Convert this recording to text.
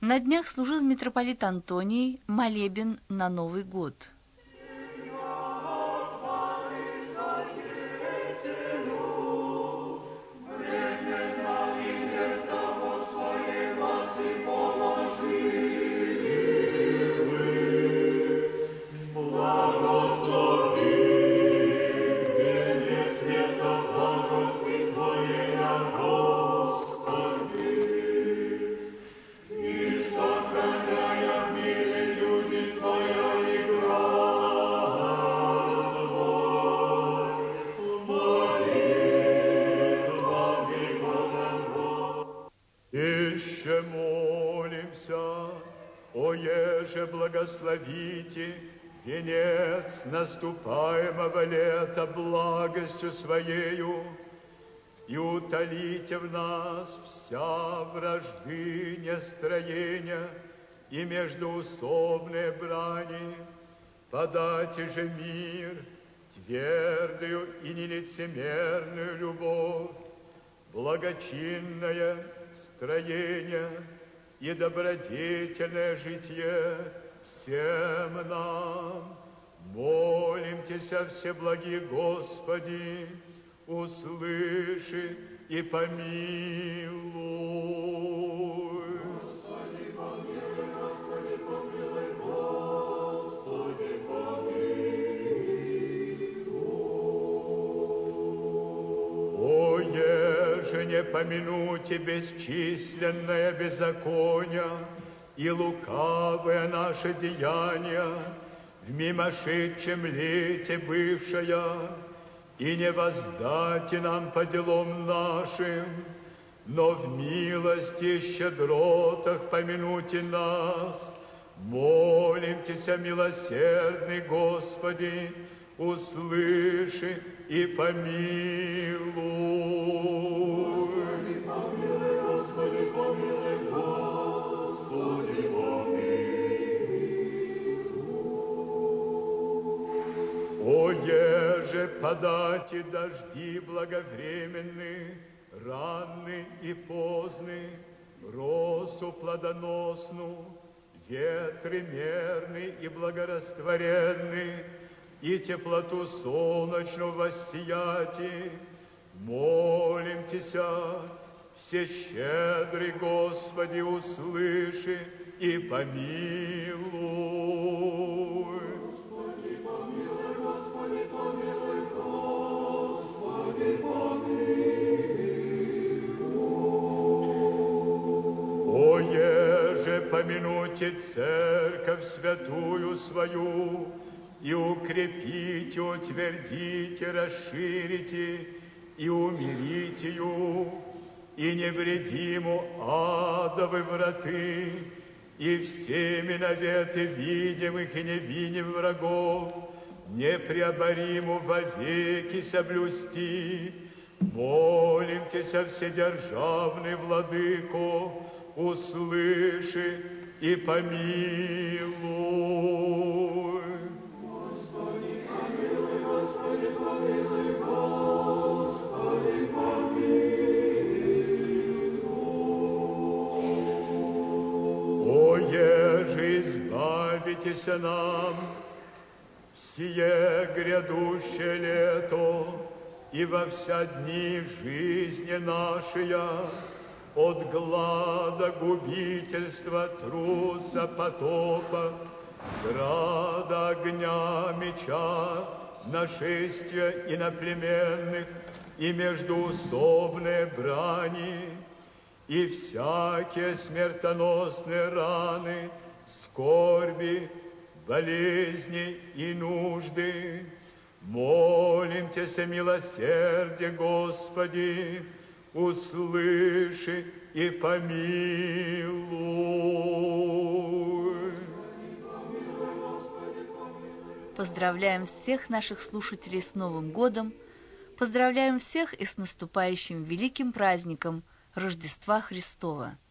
На днях служил митрополит Антоний молебен на Новый год – благословите венец наступаемого лета благостью Своею, и утолите в нас вся вражды нестроения и междуусобные брани, подайте же мир, твердую и нелицемерную любовь, благочинное строение и добродетельное житие, всем нам. Молимся, Всеблагий Господи, услыши и помилуй. Еже не помянуте бесчисленное беззаконие, и лукавые наши деяния в мимошедшем лете бывшая, и не воздайте нам по делам нашим, но в милости щедротах помянуйте нас. Молимся, милосердный Господи, услыши и помилуй. Еже подати дожди благовременны, ранны и поздны, росу плодоносну, ветры мерны и благорастворенны, и теплоту солнечную воссияти, молимтеся, все щедрый Господи, услыши и помилуй. помянуйте церковь святую свою, и укрепите, утвердите, расширите, и умирите ее, и невредиму адовы враты, и всеми наветы видимых и невидимых врагов, непреобориму вовеки соблюсти. Молимся, вседержавный владыко, услыши и помилуй. Избавитесь нам. Сие грядущее лето и во вся дни жизни нашей, от глада, губительства, труса, потопа, града, огня, меча, нашествия иноплеменных и междуусобные брани, и всякие смертоносные раны, скорби, болезни и нужды. Молимся, милосердие, Господи, услыши и помилуй. Поздравляем всех наших слушателей с Новым годом, поздравляем всех и с наступающим великим праздником Рождества Христова –